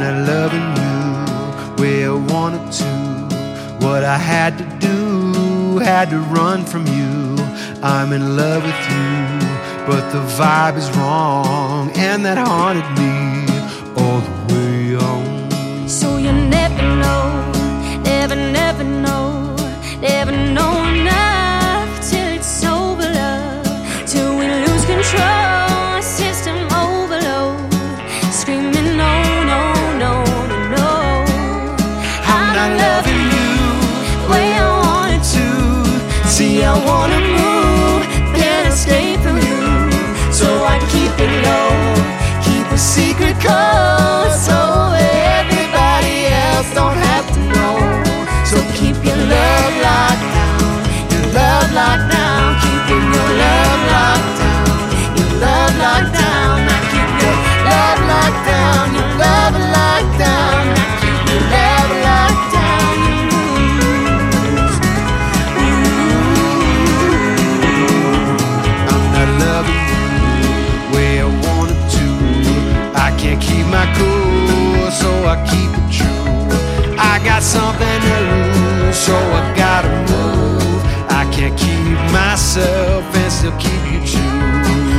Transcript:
not loving you where I wanted to. What I had to do, had to run from you. I'm in love with you, but the vibe is wrong, and that haunted me. I wanna move, then escape from you. So I keep it low, keep a secret code, so everybody else don't have to know. So keep your love locked down, your love locked down, got something to lose, so I gotta move. I can't keep myself and still keep you true.